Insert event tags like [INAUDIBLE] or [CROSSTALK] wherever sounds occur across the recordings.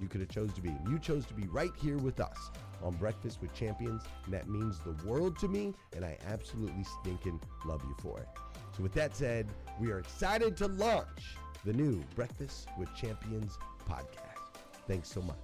you could have chose to be. You chose to be right here with us on Breakfast with Champions, and that means the world to me, and I absolutely stinking love you for it. So with that said, we are excited to launch the new Breakfast with Champions podcast. Thanks so much.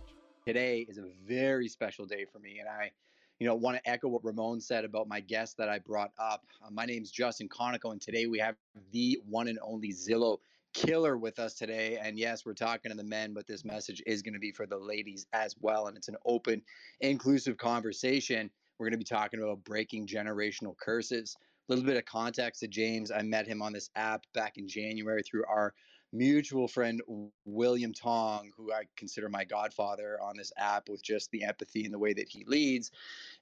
Today is a very special day for me, and I you know, want to echo what Ramon said about my guest that I brought up. Uh, my name's Justin Conico, and today we have the one and only Zillow killer with us today. And yes, we're talking to the men, but this message is going to be for the ladies as well. And it's an open, inclusive conversation. We're going to be talking about breaking generational curses. A little bit of context to James. I met him on this app back in January through our mutual friend William Tong, who I consider my godfather on this app with just the empathy and the way that he leads.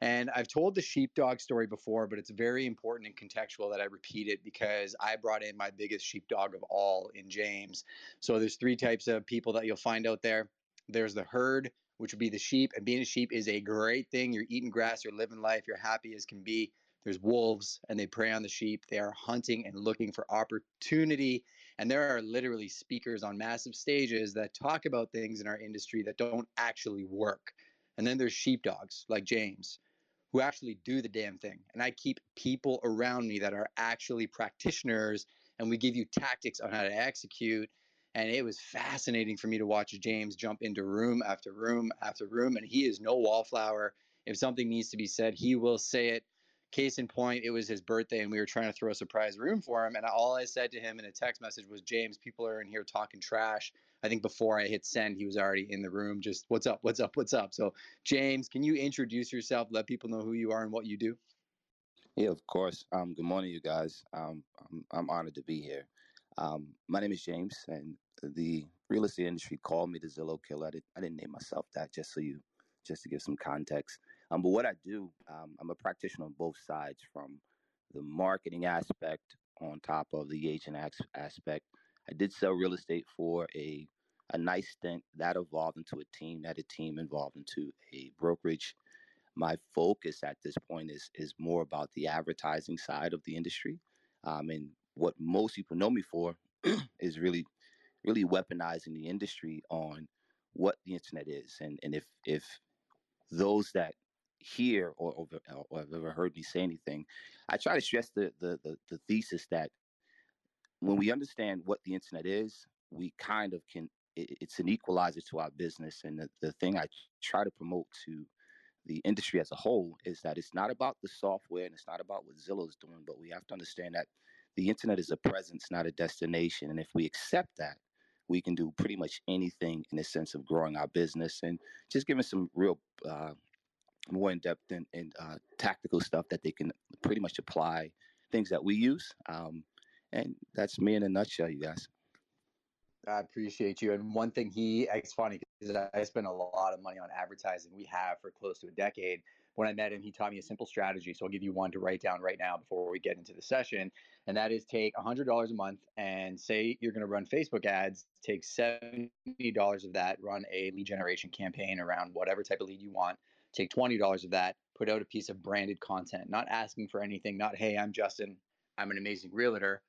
And I've told the sheepdog story before, but it's very important and contextual that I repeat it because I brought in my biggest sheepdog of all in James. So there's three types of people that you'll find out there. There's the herd, which would be the sheep, and being a sheep is a great thing. You're eating grass, you're living life, you're happy as can be. There's wolves, and they prey on the sheep. They are hunting and looking for opportunity and there are literally speakers on massive stages that talk about things in our industry that don't actually work. And then there's sheepdogs like James who actually do the damn thing. And I keep people around me that are actually practitioners and we give you tactics on how to execute. And it was fascinating for me to watch James jump into room after room after room. And he is no wallflower. If something needs to be said, he will say it. Case in point, it was his birthday and we were trying to throw a surprise room for him. And all I said to him in a text message was, James, people are in here talking trash. I think before I hit send, he was already in the room. Just what's up, what's up, what's up. So, James, can you introduce yourself? Let people know who you are and what you do. Yeah, of course. Um, good morning, you guys. Um, I'm, I'm honored to be here. Um, my name is James, and the real estate industry called me the Zillow Killer. I, did, I didn't name myself that, just so you, just to give some context. Um, but what I do, um, I'm a practitioner on both sides, from the marketing aspect on top of the agent aspect. I did sell real estate for a a nice stint that evolved into a team. That a team evolved into a brokerage. My focus at this point is is more about the advertising side of the industry, um, and what most people know me for [CLEARS THROAT] is really really weaponizing the industry on what the internet is and and if if those that hear or, or, or have ever heard me say anything, I try to stress the, the, the, the thesis that when we understand what the internet is, we kind of can, it, it's an equalizer to our business. And the, the thing I try to promote to the industry as a whole is that it's not about the software and it's not about what Zillow is doing, but we have to understand that the internet is a presence, not a destination. And if we accept that, we can do pretty much anything in the sense of growing our business and just giving some real uh, more in depth and, uh, tactical stuff that they can pretty much apply things that we use. Um, and that's me in a nutshell, you guys. I appreciate you. And one thing he, it's funny because I spent a lot of money on advertising. We have for close to a decade. When I met him, he taught me a simple strategy. So I'll give you one to write down right now before we get into the session. And that is take $100 a month and say you're going to run Facebook ads, take $70 of that, run a lead generation campaign around whatever type of lead you want take $20 of that, put out a piece of branded content, not asking for anything, not, hey, I'm Justin, I'm an amazing realtor.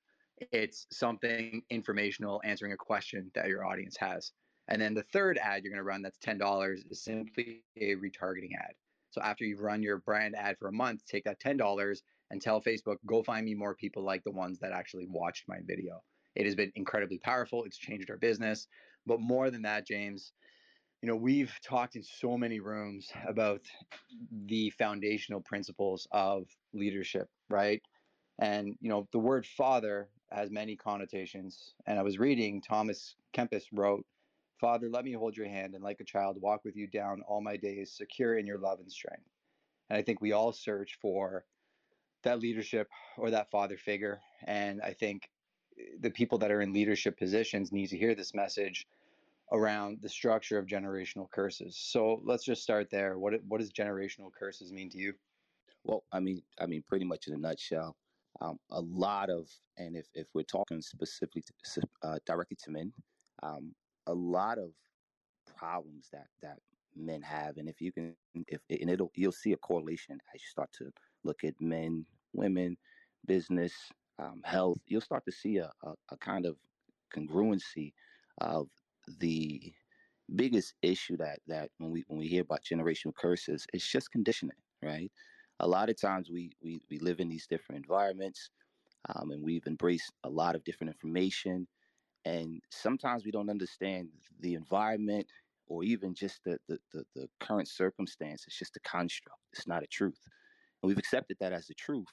It's something informational, answering a question that your audience has. And then the third ad you're going to run that's $10 is simply a retargeting ad. So after you've run your brand ad for a month, take that $10 and tell Facebook, go find me more people like the ones that actually watched my video. It has been incredibly powerful. It's changed our business. But more than that, James, you know, we've talked in so many rooms about the foundational principles of leadership, right? And, you know, the word father has many connotations. And I was reading, Thomas Kempis wrote, Father, let me hold your hand and like a child walk with you down all my days, secure in your love and strength. And I think we all search for that leadership or that father figure. And I think eh, the people that are in leadership positions need to hear this message around the structure of generational curses. So let's just start there. What what does generational curses mean to you? Well, I mean, I mean, pretty much in a nutshell, um, a lot of, and if if we're talking specifically to, uh, directly to men, um, a lot of problems that that men have, and if you can, if and it'll you'll see a correlation as you start to look at men, women, business, um, health. You'll start to see a, a, a kind of congruency of the biggest issue that that when we when we hear about generational curses, it's just conditioning, right? A lot of times we we we live in these different environments, um, and we've embraced a lot of different information, and sometimes we don't understand the environment or even just the the the, the current circumstance. It's just a construct. It's not a truth, and we've accepted that as the truth,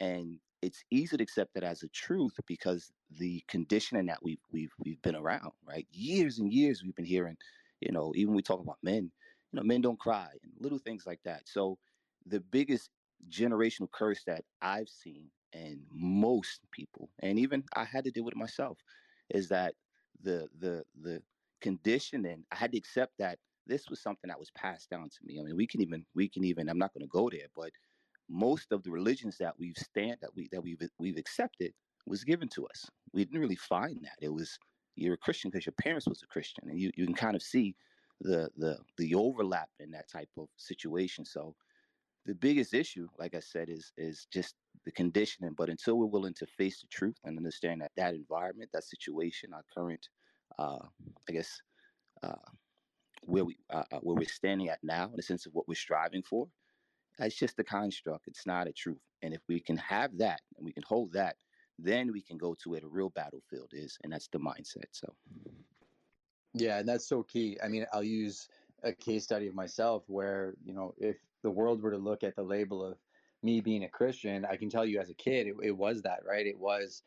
and it's easy to accept that as a truth because the conditioning that we've we've we've been around, right? Years and years we've been hearing, you know, even we talk about men, you know, men don't cry and little things like that. So the biggest generational curse that I've seen and most people, and even I had to deal with it myself, is that the the the conditioning, I had to accept that this was something that was passed down to me. I mean, we can even we can even I'm not going to go there, but most of the religions that we've stand that we that we've we've accepted was given to us. We didn't really find that. It was you're a Christian because your parents was a Christian, and you, you can kind of see the the the overlap in that type of situation. So the biggest issue, like I said, is is just the conditioning. But until we're willing to face the truth and understand that that environment, that situation, our current, uh, I guess, uh, where we uh, uh where we're standing at now, in the sense of what we're striving for, it's just a construct. It's not a truth. And if we can have that and we can hold that, then we can go to where the real battlefield is, and that's the mindset. So, yeah, and that's so key. I mean, I'll use a case study of myself where you know if the world were to look at the label of me being a Christian, I can tell you as a kid, it, it was that, right? It was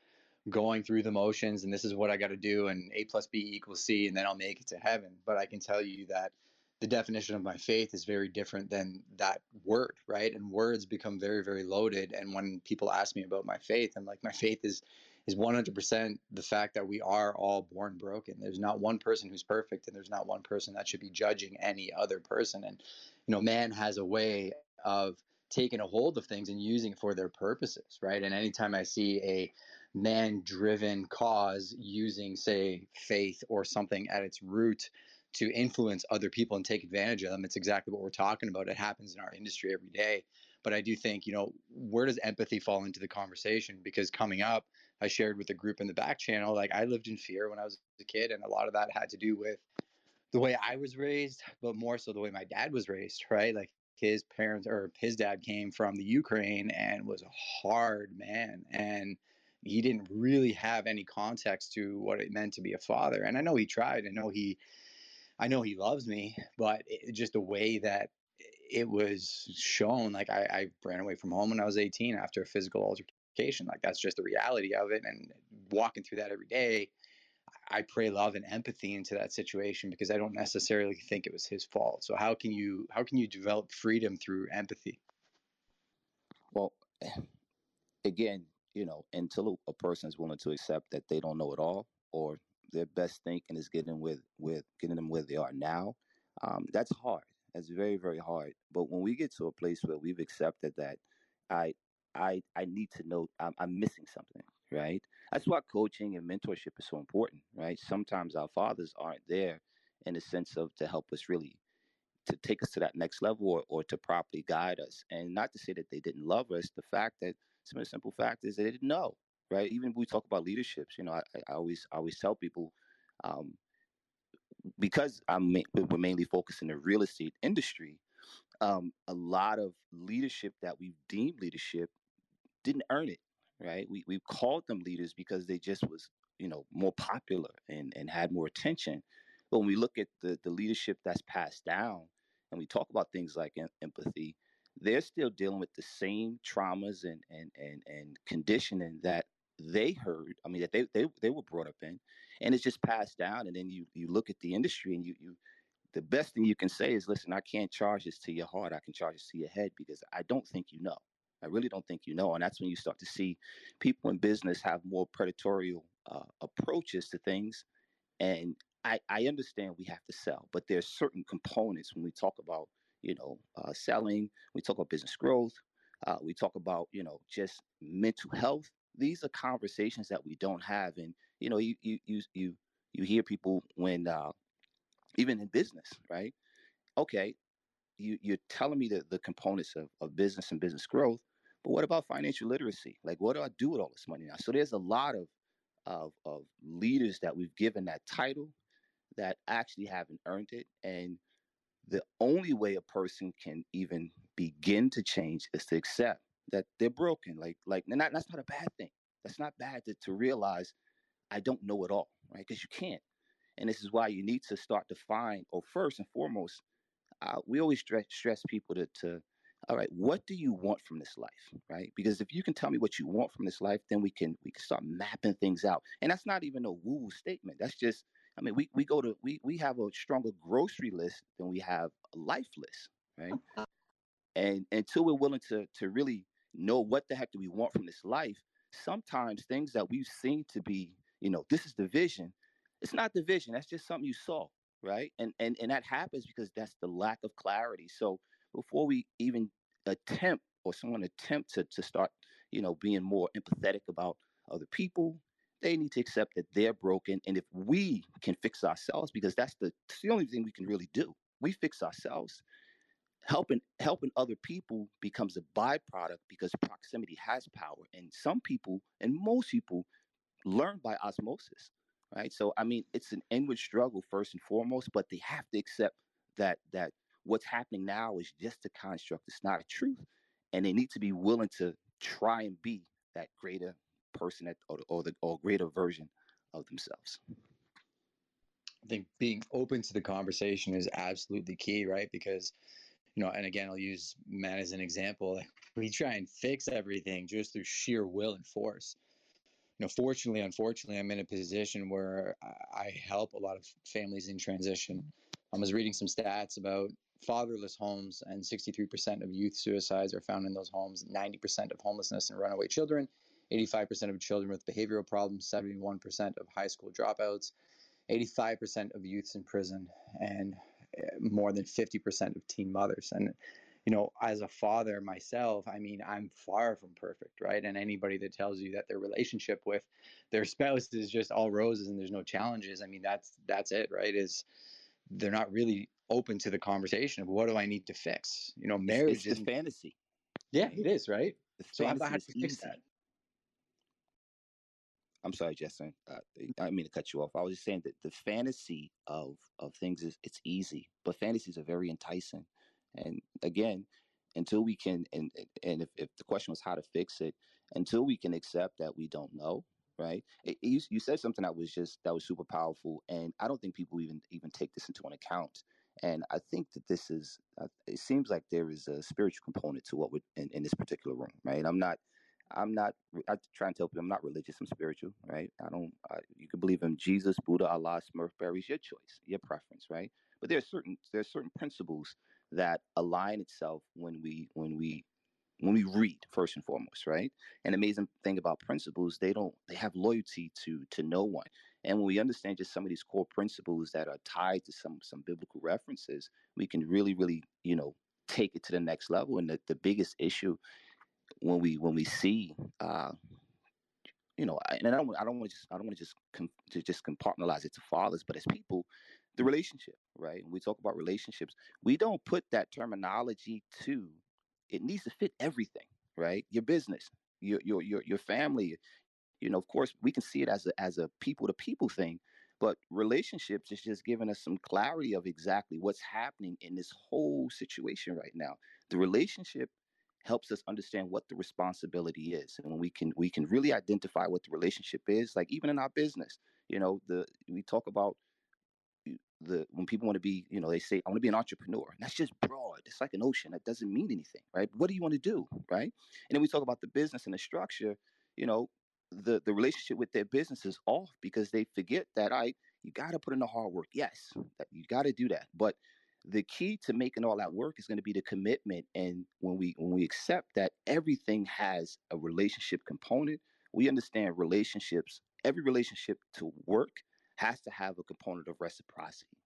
going through the motions and this is what I got to do and A plus B equals C and then I'll make it to heaven. But I can tell you that the definition of my faith is very different than that word, right? And words become very, very loaded. And when people ask me about my faith, I'm like, my faith is is 100% the fact that we are all born broken. There's not one person who's perfect, and there's not one person that should be judging any other person. And you know, man has a way of taking a hold of things and using it for their purposes, right? And anytime I see a man driven cause using, say, faith or something at its root to influence other people and take advantage of them. It's exactly what we're talking about. It happens in our industry every day. But I do think, you know, where does empathy fall into the conversation? Because coming up, I shared with a group in the back channel, like I lived in fear when I was a kid, and a lot of that had to do with the way I was raised, but more so the way my dad was raised, right? Like his parents or his dad came from the Ukraine and was a hard man. And he didn't really have any context to what it meant to be a father. And I know he tried. I know he, I know he loves me, but it, just the way that it was shown, like I, I ran away from home when I was 18 after a physical altercation. Like that's just the reality of it. And walking through that every day, I pray love and empathy into that situation because I don't necessarily think it was his fault. So how can you how can you develop freedom through empathy? Well, [SIGHS] again, you know, until a person is willing to accept that they don't know it all, or their best thinking is getting with with getting them where they are now, um, that's hard. That's very very hard. But when we get to a place where we've accepted that, I I I need to know I'm, I'm missing something, right? That's why coaching and mentorship is so important, right? Sometimes our fathers aren't there in the sense of to help us really to take us to that next level or, or to properly guide us. And not to say that they didn't love us, the fact that some of the simple fact is they didn't know, right? Even we talk about leaderships, you know, I, I always I always tell people um, because I'm we're mainly focused in the real estate industry. Um, a lot of leadership that we've deemed leadership didn't earn it, right? We we called them leaders because they just was you know more popular and and had more attention. But when we look at the the leadership that's passed down, and we talk about things like em- empathy, they're still dealing with the same traumas and and and and conditioning that they heard. I mean, that they they they were brought up in, and it's just passed down. And then you you look at the industry, and you you the best thing you can say is, listen, I can't charge this to your heart. I can charge this to your head because I don't think you know. I really don't think you know. And that's when you start to see people in business have more predatory uh, approaches to things. And I, I understand we have to sell, but there's certain components when we talk about you know, uh, selling. We talk about business growth. Uh, we talk about, you know, just mental health. These are conversations that we don't have, and you know, you you you you you hear people when uh, even in business, right? Okay, you you're telling me the the components of, of business and business growth, but what about financial literacy? Like, what do I do with all this money now? So there's a lot of of of leaders that we've given that title that actually haven't earned it, and the only way a person can even begin to change is to accept that they're broken. Like, like, and that, that's not a bad thing. That's not bad to, to realize I don't know it all, right? Because you can't. And this is why you need to start to find, or first and foremost, uh, we always stress, stress people to, to, all right, what do you want from this life, right? Because if you can tell me what you want from this life, then we can we can start mapping things out. And that's not even a woo statement. That's just I mean, we, we go to we we have a stronger grocery list than we have a life list, right? and until we're willing to to really know what the heck do we want from this life, sometimes things that we've seen to be, you know, this is the vision. It's not the vision. That's just something you saw, right? And and and that happens because that's the lack of clarity. So before we even attempt or someone attempt to to start, you know, being more empathetic about other people, they need to accept that they're broken. And if we can fix ourselves, because that's the, that's the only thing we can really do, we fix ourselves. Helping helping other people becomes a byproduct because proximity has power, and some people and most people learn by osmosis, right? So I mean, it's an inward struggle first and foremost, but they have to accept that that what's happening now is just a construct; it's not a truth, and they need to be willing to try and be that greater person at, or, or the or greater version of themselves. I think being open to the conversation is absolutely key, right? Because, you know, and again, I'll use Matt as an example. Like we try and fix everything just through sheer will and force. You know, fortunately, unfortunately, I'm in a position where I help a lot of families in transition. I was reading some stats about fatherless homes, and 63% of youth suicides are found in those homes. 90% of homelessness and runaway children, 85% of children with behavioral problems, 71% of high school dropouts, 85% of youths in prison, and more than 50% of teen mothers. And you know, as a father myself, I mean, I'm far from perfect, right? And anybody that tells you that their relationship with their spouse is just all roses and there's no challenges, I mean, that's that's it, right? Is they're not really open to the conversation of what do I need to fix? You know, marriage is fantasy. Yeah, it is, right? So how to fix that? I'm sorry, Justin. Uh, I didn't mean to cut you off. I was just saying that the fantasy of of things is it's easy, but fantasies are very enticing. And again, until we can, and and if, if the question was how to fix it, until we can accept that we don't know, right? It, you, you said something that was just that was super powerful, and I don't think people even even take this into an account. And I think that this is, uh, it seems like there is a spiritual component to what would in, in this particular room, right? I'm not I'm not. I try and tell people I'm not religious. I'm spiritual, right? I don't. I, you can believe in Jesus, Buddha, Allah, Smurf berries, your choice, your preference, right? But there are certain there are certain principles that align itself when we when we when we read first and foremost, right? An amazing thing about principles, they don't they have loyalty to to no one. And when we understand just some of these core principles that are tied to some some biblical references, we can really, really, you know, take it to the next level. And the, the biggest issue when we when we see uh, you know, and I don't I don't want to just I don't want to just com- to just compartmentalize it to fathers, but as people, the relationship, right? When we talk about relationships, we don't put that terminology to it needs to fit everything, right? Your business, your your your your family, you know, of course, we can see it as a as a people to people thing, but relationships is just giving us some clarity of exactly what's happening in this whole situation right now. The relationship helps us understand what the responsibility is and when we can we can really identify what the relationship is like even in our business you know the we talk about the when people want to be you know they say i want to be an entrepreneur and that's just broad it's like an ocean that doesn't mean anything right? What do you want to do right? And then we talk about the business and the structure you know the the relationship with their business is off because they forget that i you got to put in the hard work yes that you got to do that but the key to making all that work is going to be the commitment and when we when we accept that everything has a relationship component we understand relationships every relationship to work has to have a component of reciprocity.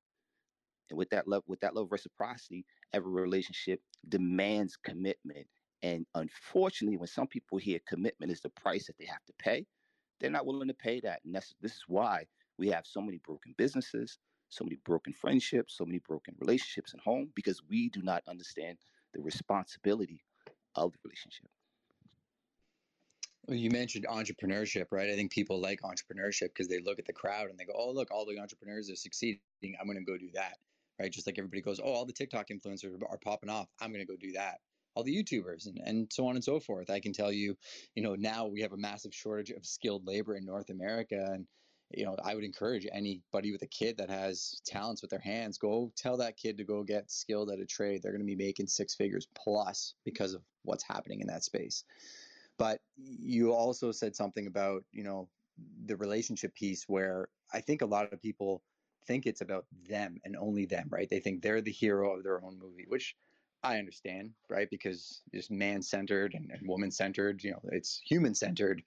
And with that love with that love of reciprocity every relationship demands commitment. And unfortunately when some people hear commitment is the price that they have to pay they're not willing to pay that. And that's this is why we have so many broken businesses so many broken friendships, so many broken relationships at home because we do not understand the responsibility of the relationship. Well, you mentioned entrepreneurship, right? I think people like entrepreneurship because they look at the crowd and they go, "Oh, look, all the entrepreneurs are succeeding. I'm going to go do that." Right? Just like everybody goes, "Oh, all the TikTok influencers are popping off. I'm going to go do that." All the YouTubers and, and so on and so forth. I can tell you, you know, now we have a massive shortage of skilled labor in North America, and you know, I would encourage anybody with a kid that has talents with their hands, go tell that kid to go get skilled at a trade. They're going to be making six figures plus because of what's happening in that space. But you also said something about, you know, the relationship piece where I think a lot of people think it's about them and only them, right? They think they're the hero of their own movie, which I understand, right? Because it's man centered and, and woman centered, you know, it's human centered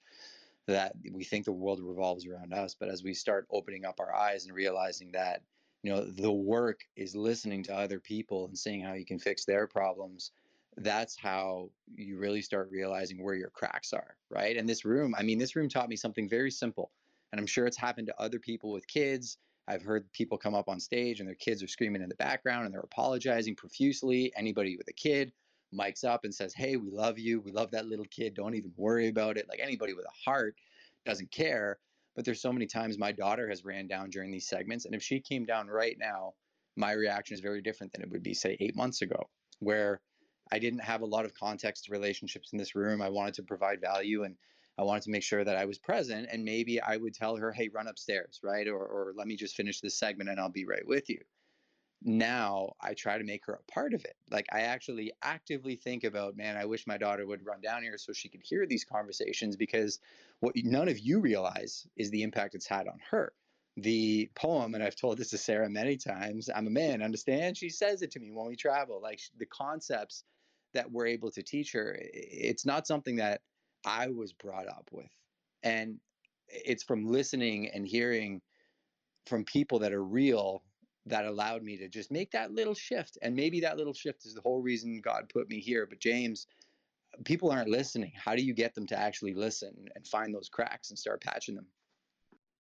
that we think the world revolves around us but as we start opening up our eyes and realizing that you know the work is listening to other people and seeing how you can fix their problems that's how you really start realizing where your cracks are right? And this room i mean this room taught me something very simple and i'm sure it's happened to other people with kids. I've heard people come up on stage and their kids are screaming in the background and they're apologizing profusely anybody with a kid mics up and says, Hey, we love you. We love that little kid. Don't even worry about it. Like anybody with a heart doesn't care. But there's so many times my daughter has ran down during these segments. And if she came down right now, my reaction is very different than it would be, say, eight months ago, where I didn't have a lot of context to relationships in this room. I wanted to provide value. And I wanted to make sure that I was present. And maybe I would tell her, hey, run upstairs, right? Or, or let me just finish this segment and I'll be right with you. Now I try to make her a part of it. Like I actually actively think about, man, I wish my daughter would run down here so she could hear these conversations because what none of you realize is the impact it's had on her the poem, and I've told this to Sarah many times. I'm a man, understand? She says it to me when we travel. Like the concepts that we're able to teach her, it's not something that I was brought up with. And it's from listening and hearing from people that are real that allowed me to just make that little shift. And maybe that little shift is the whole reason God put me here. But James, people aren't listening. How do you get them to actually listen and find those cracks and start patching them?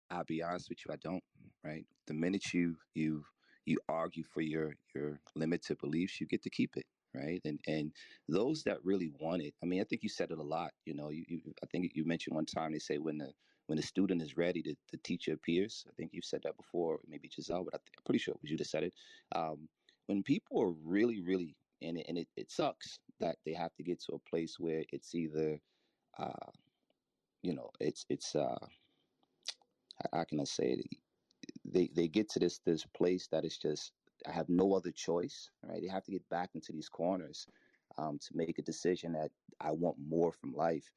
I'll be honest with you, I don't. Right. The minute you you you argue for your your limited beliefs, you get to keep it. Right. And and those that really want it, I mean, I think you said it a lot. You know, you, you I think you mentioned one time they say when the when the student is ready, the, the teacher appears. I think you've said that before, maybe Giselle, but I am pretty sure it was you that said it. Um, when people are really, really it, and it, it sucks that they have to get to a place where it's either, uh, you know, it's it's uh, how can I say it? They they get to this this place that is just I have no other choice, right? They have to get back into these corners um, to make a decision that I want more from life.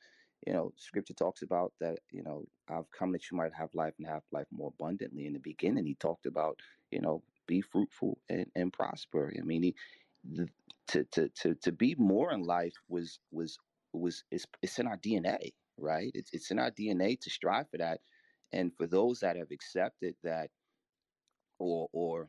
You know, Scripture talks about that. You know, I've come that you might have life and have life more abundantly. In the beginning, he talked about you know be fruitful and, and prosper. I mean, he, the, to to to to be more in life was was was it's, it's in our DNA, right? It's it's in our DNA to strive for that and for those that have accepted that or or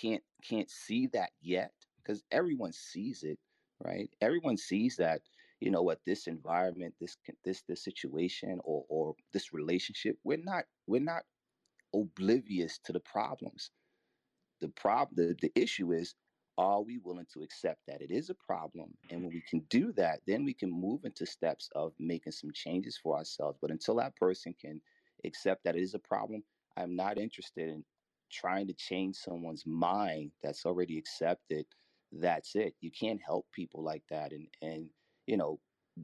can't can't see that yet because everyone sees it right everyone sees that you know what this environment this this this situation or or this relationship we're not we're not oblivious to the problems the problem the, the issue is are we willing to accept that it is a problem and when we can do that then we can move into steps of making some changes for ourselves but until that person can accept that it is a problem. I'm not interested in trying to change someone's mind that's already accepted. That's it. You can't help people like that. And and you know,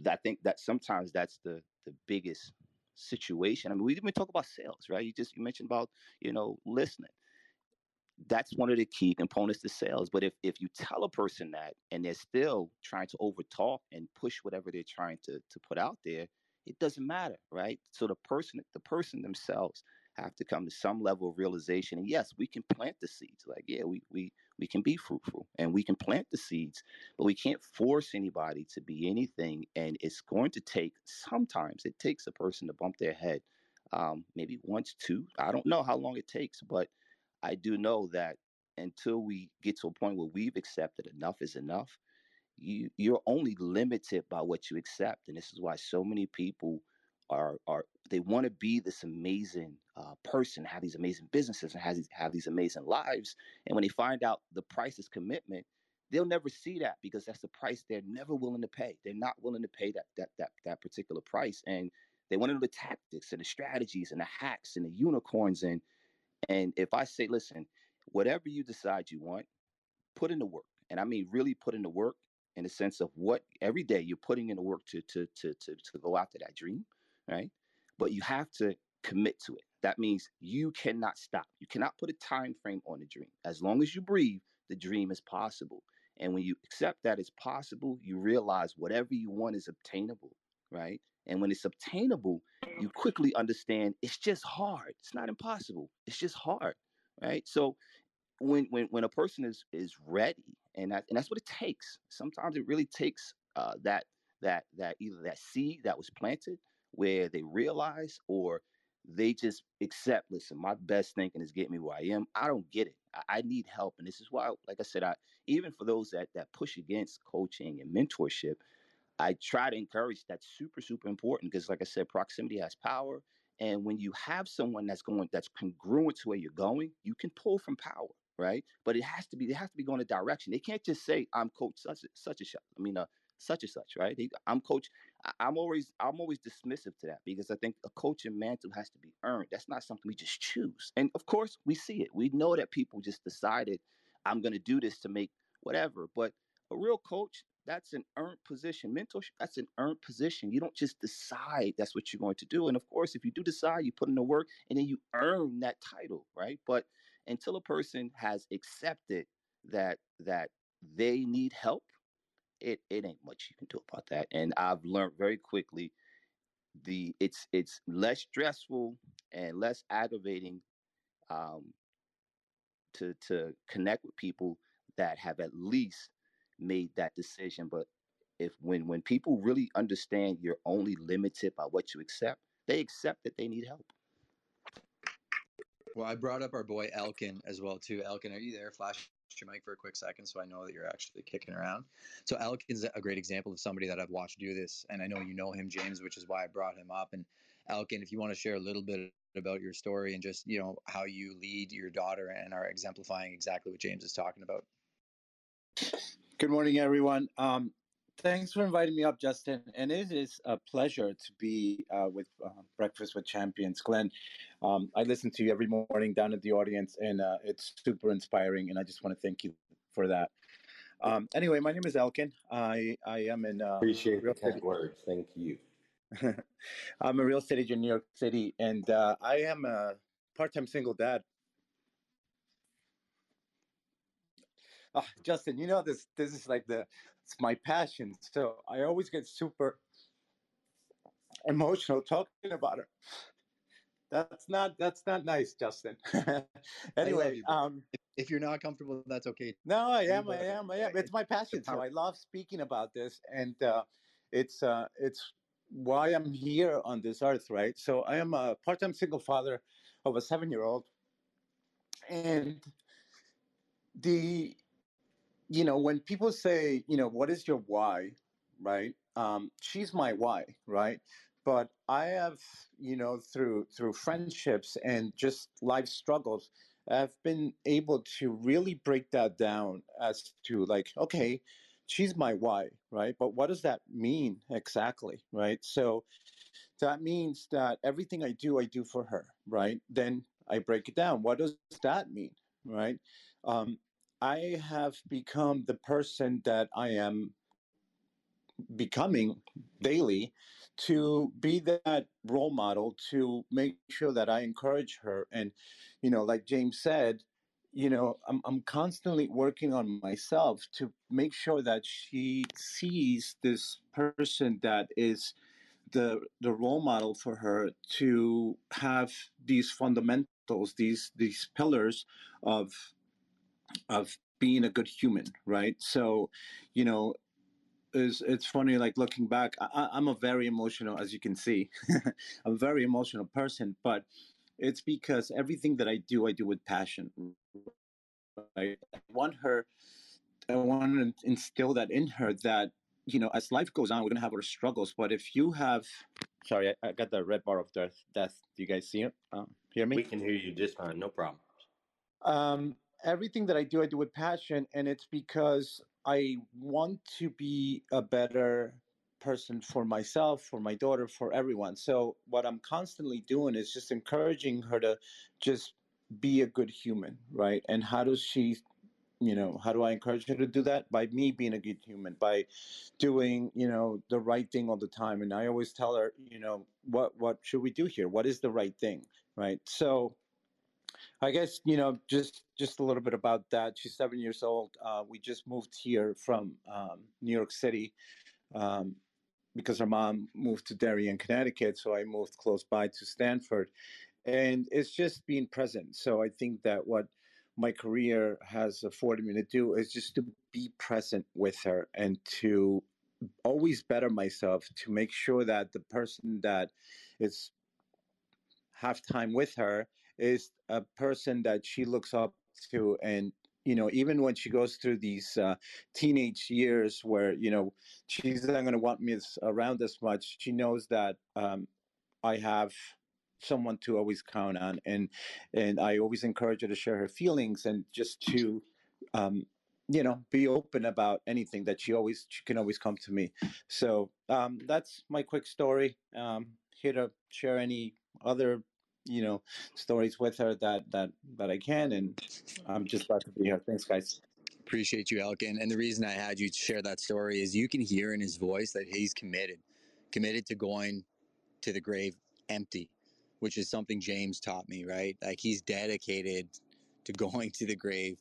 I think that sometimes that's the the biggest situation. I mean, we even talk about sales, right? You just you mentioned about you know listening. That's one of the key components to sales. But if if you tell a person that and they're still trying to overtalk and push whatever they're trying to to put out there, it doesn't matter, right? So the person, the person themselves have to come to some level of realization. And yes, we can plant the seeds. Like, yeah, we we we can be fruitful and we can plant the seeds, but we can't force anybody to be anything. And it's going to take sometimes it takes a person to bump their head, um, maybe once, two. I don't know how long it takes, but I do know that until we get to a point where we've accepted enough is enough, you you're only limited by what you accept and this is why so many people are are they want to be this amazing uh, person have these amazing businesses and have these have these amazing lives and when they find out the price is commitment they'll never see that because that's the price they're never willing to pay. They're not willing to pay that that that, that particular price and they want to know the tactics and the strategies and the hacks and the unicorns and and if i say listen whatever you decide you want put in the work and i mean really put in the work in the sense of what every day you're putting in the work to to to to to go after that dream, right? But you have to commit to it. That means you cannot stop. You cannot put a time frame on the dream. As long as you breathe, the dream is possible. And when you accept that it's possible, you realize whatever you want is obtainable, right? And when it's obtainable, you quickly understand it's just hard. It's not impossible. It's just hard, right? So when when when a person is is ready and that and that's what it takes sometimes it really takes uh, that that that either that seed that was planted where they realize or they just accept listen my best thinking is getting me where i am i don't get it I, I, need help and this is why like i said i even for those that that push against coaching and mentorship i try to encourage that's super super important because like i said proximity has power and when you have someone that's going that's congruent to where you're going you can pull from power right? But it has to be they have to be going a direction. They can't just say I'm coach such such a such. I mean, uh, such and such, right? I'm coach. I, am always I'm always dismissive to that because I think a coaching mantle has to be earned. That's not something we just choose. And of course, we see it. We know that people just decided I'm going to do this to make whatever. But a real coach, that's an earned position. Mentorship, that's an earned position. You don't just decide that's what you're going to do. And of course, if you do decide, you put in the work and then you earn that title, right? But until a person has accepted that that they need help, it it ain't much you can do about that. And I've learned very quickly the it's it's less stressful and less aggravating um, to to connect with people that have at least made that decision. But if when when people really understand you're only limited by what you accept, they accept that they need help. Well, I brought up our boy Elkin as well too. Elkin, are you there? Flash your mic for a quick second so I know that you're actually kicking around. So Elkin's a great example of somebody that I've watched do this, and I know you know him, James, which is why I brought him up. And Elkin, if you want to share a little bit about your story and just you know how you lead your daughter and are exemplifying exactly what James is talking about. Good morning, everyone. Um, thanks for inviting me up, Justin. And it is a pleasure to be uh, with uh, Breakfast with Champions. Glenn, um, I listen to you every morning down at the audience, and uh, it's super inspiring. And I just want to thank you for that. Um, anyway, my name is Elkin. I, I am in. Uh, Appreciate the kind words. Thank you. [LAUGHS] I'm a real estate agent in New York City, and uh, I am a part time single dad. Oh, Justin, you know this. This is like the it's my passion. So I always get super emotional talking about it. That's not that's not nice, Justin. [LAUGHS] anyway, you, um, if, if, you're not comfortable, that's okay. No, I am. I am. I am. It's my passion. So I love speaking about this, and uh, it's uh, it's why I'm here on this earth, right? So I am a part-time single father of a seven-year-old, and the you know, when people say, you know, what is your why, right? Um, she's my why, right? But I have, you know, through through friendships and just life struggles, I've been able to really break that down as to like, okay, she's my why, right? But what does that mean exactly, right? So that means that everything I do, I do for her, right? Then I break it down. What does that mean, right? Um, I have become the person that I am becoming daily to be that role model to make sure that I encourage her. And, you know, like James said, you know, I'm, I'm constantly working on myself to make sure that she sees this person that is the the role model for her to have these fundamentals, these these pillars of of being a good human, right? So, you know, it's, it's funny, like looking back, I, I'm a very emotional, as you can see, [LAUGHS] I'm a very emotional person, but it's because everything that I do, I do with passion, right? I want her, I want to instill that in her that, you know, as life goes on, we're going to have our struggles, but if you have, sorry, I, I got the red bar of death, death. Do you guys see it? Uh, hear me? We can hear you just fine, no problem. Um, everything that I do, I do with passion, and it's because I want to be a better person for myself, for my daughter, for everyone. So what I'm constantly doing is just encouraging her to just be a good human, right? And how does she you know how do i encourage her to do that? By me being a good human by doing you know the right thing all the time. And i always tell her you know what what should we do here? What is the right thing? Right? So I guess you know just just a little bit about that. She's seven years old. Uh, we just moved here from um, New York City um, because her mom moved to Darien, Connecticut. So I moved close by to Stamford, and it's just being present. So I think that what my career has afforded me to do is just to be present with her and to always better myself to make sure that the person that is have time with her is a person that she looks up to and you know even when she goes through these uh, teenage years where you know she's not going to want me around as much she knows that um, i have someone to always count on and and i always encourage her to share her feelings and just to um, you know be open about anything that she always she can always come to me. So um, that's my quick story. Um, here to share any other you know stories with her that that that I can, and I'm just glad to be here. Thanks, guys. Appreciate you, Elkin. And the reason I had you share that story is you can hear in his voice that he's committed, committed to going to the grave empty, which is something James taught me, right? Like he's dedicated to going to the grave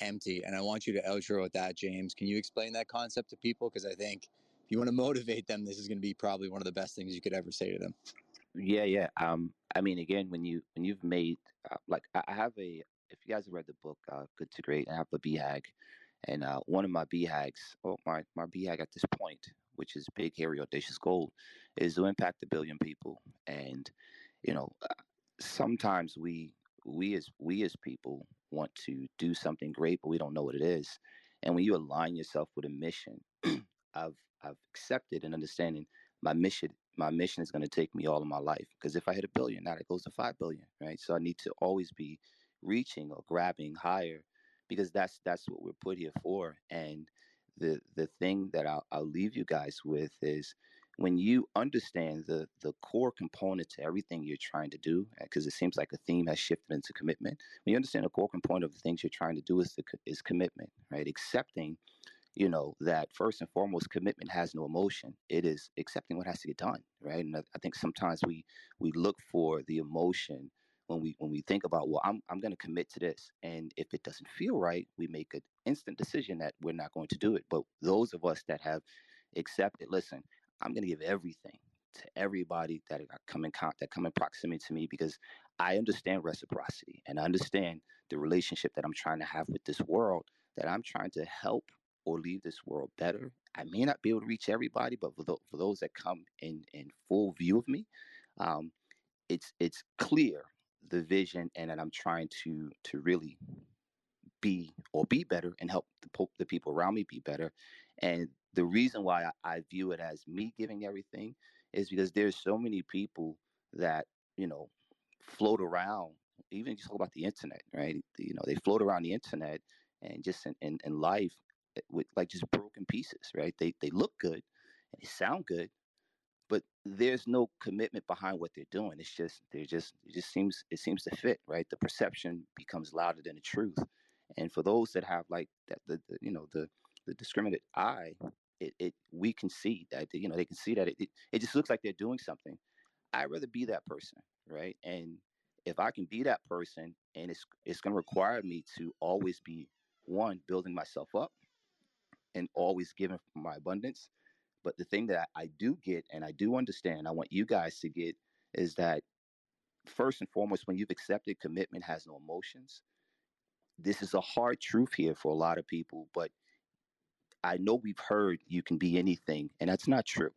empty. And I want you to outro with that, James. Can you explain that concept to people? Because I think if you want to motivate them, this is going to be probably one of the best things you could ever say to them. Yeah, yeah. Um, I mean, again, when you when you've made uh, like I, have a if you guys have read the book uh, Good to Great, I have a BHAG, and uh, one of my BHAGs, oh my my BHAG at this point, which is Big Hairy Audacious Goal, is to impact a billion people. And you know, uh, sometimes we we as we as people want to do something great, but we don't know what it is. And when you align yourself with a mission, [CLEARS THROAT] I've I've accepted and understanding my mission my mission is going to take me all of my life because if i hit a billion now it goes to five billion right? So i need to always be reaching or grabbing higher because that's that's what we're put here for and the the thing that I'll, I'll leave you guys with is when you understand the the core component to everything you're trying to do uh, because it seems like a theme has shifted into commitment when you understand the core component of the things you're trying to do is the, is commitment right? Accepting you know that first and foremost commitment has no emotion. It is accepting what has to get done right? And i, think sometimes we we look for the emotion when we when we think about well i'm, I'm going to commit to this and if it doesn't feel right we make an instant decision that we're not going to do it. But those of us that have accepted listen i'm going to give everything to everybody that come in that come in proximity to me because i understand reciprocity and i understand the relationship that i'm trying to have with this world that i'm trying to help or leave this world better. I may not be able to reach everybody, but for, for those that come in in full view of me, um, it's it's clear the vision and that I'm trying to to really be or be better and help the, the people around me be better. And the reason why I, I view it as me giving everything is because there's so many people that you know float around. Even just talk about the internet, right? You know, they float around the internet and just in, in, in life Eh, with like just broken pieces, right? They they look good and they sound good, but there's no commitment behind what they're doing. It's just they're just it just seems it seems to fit, right? The perception becomes louder than the truth. And for those that have like that the, the you know the the discriminate eye, it, it we can see that you know they can see that it, it, it just looks like they're doing something. I'd rather be that person, right? And if I can be that person and it's it's gonna require me to always be one, building myself up, and always giving from my abundance. But the thing that I do get and I do understand, I want you guys to get is that first and foremost, when you've accepted commitment has no emotions. This is a hard truth here for a lot of people, but I know we've heard you can be anything, and that's not true.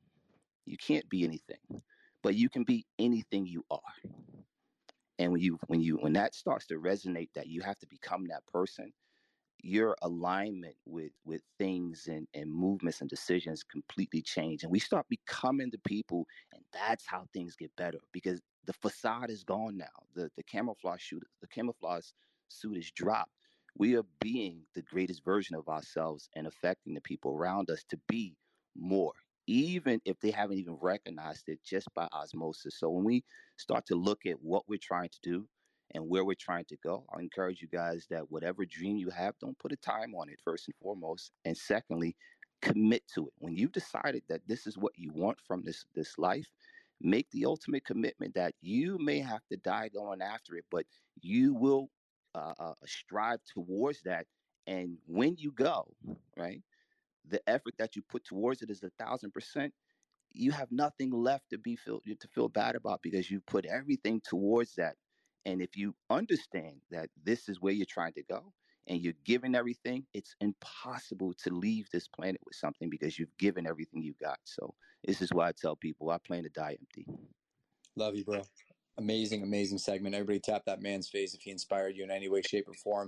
You can't be anything, but you can be anything you are. And when you when you when that starts to resonate that you have to become that person, your alignment with with things and, and movements and decisions completely change and we start becoming the people and that's how things get better because the facade is gone now. The the camouflage suit the camouflage suit is dropped. We are being the greatest version of ourselves and affecting the people around us to be more even if they haven't even recognized it just by osmosis. So when we start to look at what we're trying to do and where we're trying to go. I'll encourage you guys that whatever dream you have, don't put a time on it, first and foremost. And secondly, commit to it. When you've decided that this is what you want from this, this life, make the ultimate commitment that you may have to die going after it, but you will uh, uh, strive towards that. And when you go, right, the effort that you put towards it is a thousand percent you have nothing left to be feel to feel bad about because you put everything towards that and if you understand that this is where you're trying to go and you're giving everything, it's impossible to leave this planet with something because you've given everything you got. So this is why I tell people I plan to die empty. Love you, bro. Amazing, amazing segment. Everybody tap that man's face if he inspired you in any way, shape, or form.